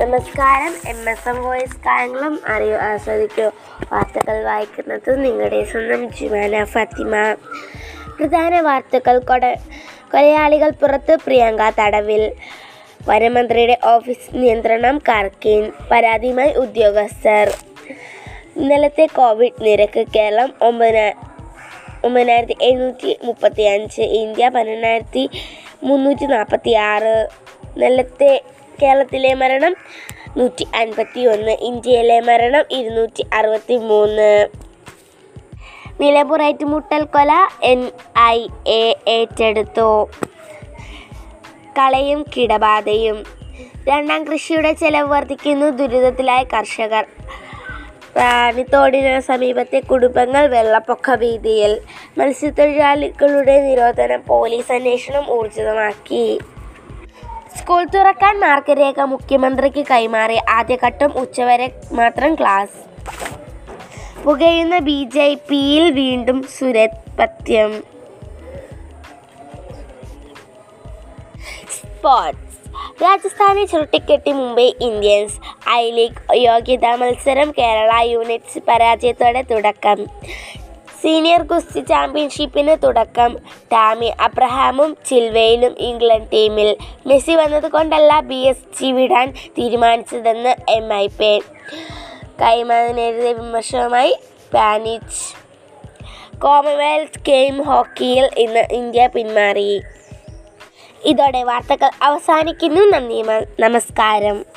നമസ്കാരം. M S M voice കാര്യങ്ങളും അറിയ ആസ്വദിക്കൂ. വാർത്തകൾ വായിക്കുന്നത് നിങ്ങളുടെ സ്വന്തം ജുമാന ഫത്തിമ. പ്രധാന വാർത്തകൾ കൊട കൊലയാളികൾ പുറത്ത് പ്രിയങ്ക തടവിൽ. വനമന്ത്രിയുടെ ഓഫീസ് നിയന്ത്രണം കർക്കിൻ. പരാതിയുമായി ഉദ്യോഗസ്ഥർ. ഇന്നലത്തെ കോവിഡ് നിരക്ക് കേരളം ഒമ്പതിന ഒമ്പതിനായിരത്തി എഴുന്നൂറ്റി മുപ്പത്തി അഞ്ച് ഇന്ത്യ പതിനെണ്ണായിരത്തി മുന്നൂറ്റി നാൽപ്പത്തി ആറ് ഇന്നലത്തെ കേരളത്തിലെ മരണം നൂറ്റി അൻപത്തി ഒന്ന് ഇന്ത്യയിലെ മരണം ഇരുന്നൂറ്റി അറുപത്തി മൂന്ന് നിലമ്പൂർ ഏറ്റുമുട്ടൽ കൊല എൻ ഐ എ ഏറ്റെടുത്തു. കളയും കിടബാധയും. രണ്ടാം കൃഷിയുടെ ചെലവ് വർദ്ധിക്കുന്നു ദുരിതത്തിലായ കർഷകർ. റാണിത്തോടിന് സമീപത്തെ കുടുംബങ്ങൾ വെള്ളപ്പൊക്ക ഭീതിയിൽ. മത്സ്യത്തൊഴിലാളികളുടെ നിരോധനം പോലീസ് അന്വേഷണം ഊർജിതമാക്കി. സ്കൂൾ തുറക്കാൻ മാർഗരേഖ മുഖ്യമന്ത്രിക്ക് കൈമാറി. ആദ്യഘട്ടം ഉച്ചവരെ മാത്രം ക്ലാസ് പുകയുന്ന ബി ജെ പിയിൽ വീണ്ടും സുരപത്യം സ്പോർട്സ് രാജസ്ഥാനെ ചുരുട്ടിക്കെട്ടി മുംബൈ ഇന്ത്യൻസ്. ഐ ലീഗ് യോഗ്യതാ മത്സരം കേരള യൂണിറ്റ്സ് പരാജയത്തോടെ തുടക്കം. സീനിയർ ഗുസ്തി ചാമ്പ്യൻഷിപ്പിന് തുടക്കം. ടാമി അബ്രഹാമും ചിൽവെയിലും ഇംഗ്ലണ്ട് ടീമിൽ മെസ്സി വന്നതുകൊണ്ടല്ല ബി എസ് ജി വിടാൻ തീരുമാനിച്ചതെന്ന് എം ഐ പേ കൈമാനെതിരെ വിമർശനവുമായി പാനിച്ച് കോമൺവെൽത്ത് ഗെയിം ഹോക്കിയിൽ ഇന്ന് ഇന്ത്യ പിന്മാറി. ഇതോടെ വാർത്തകൾ അവസാനിക്കുന്നു. നന്ദി നമസ്കാരം.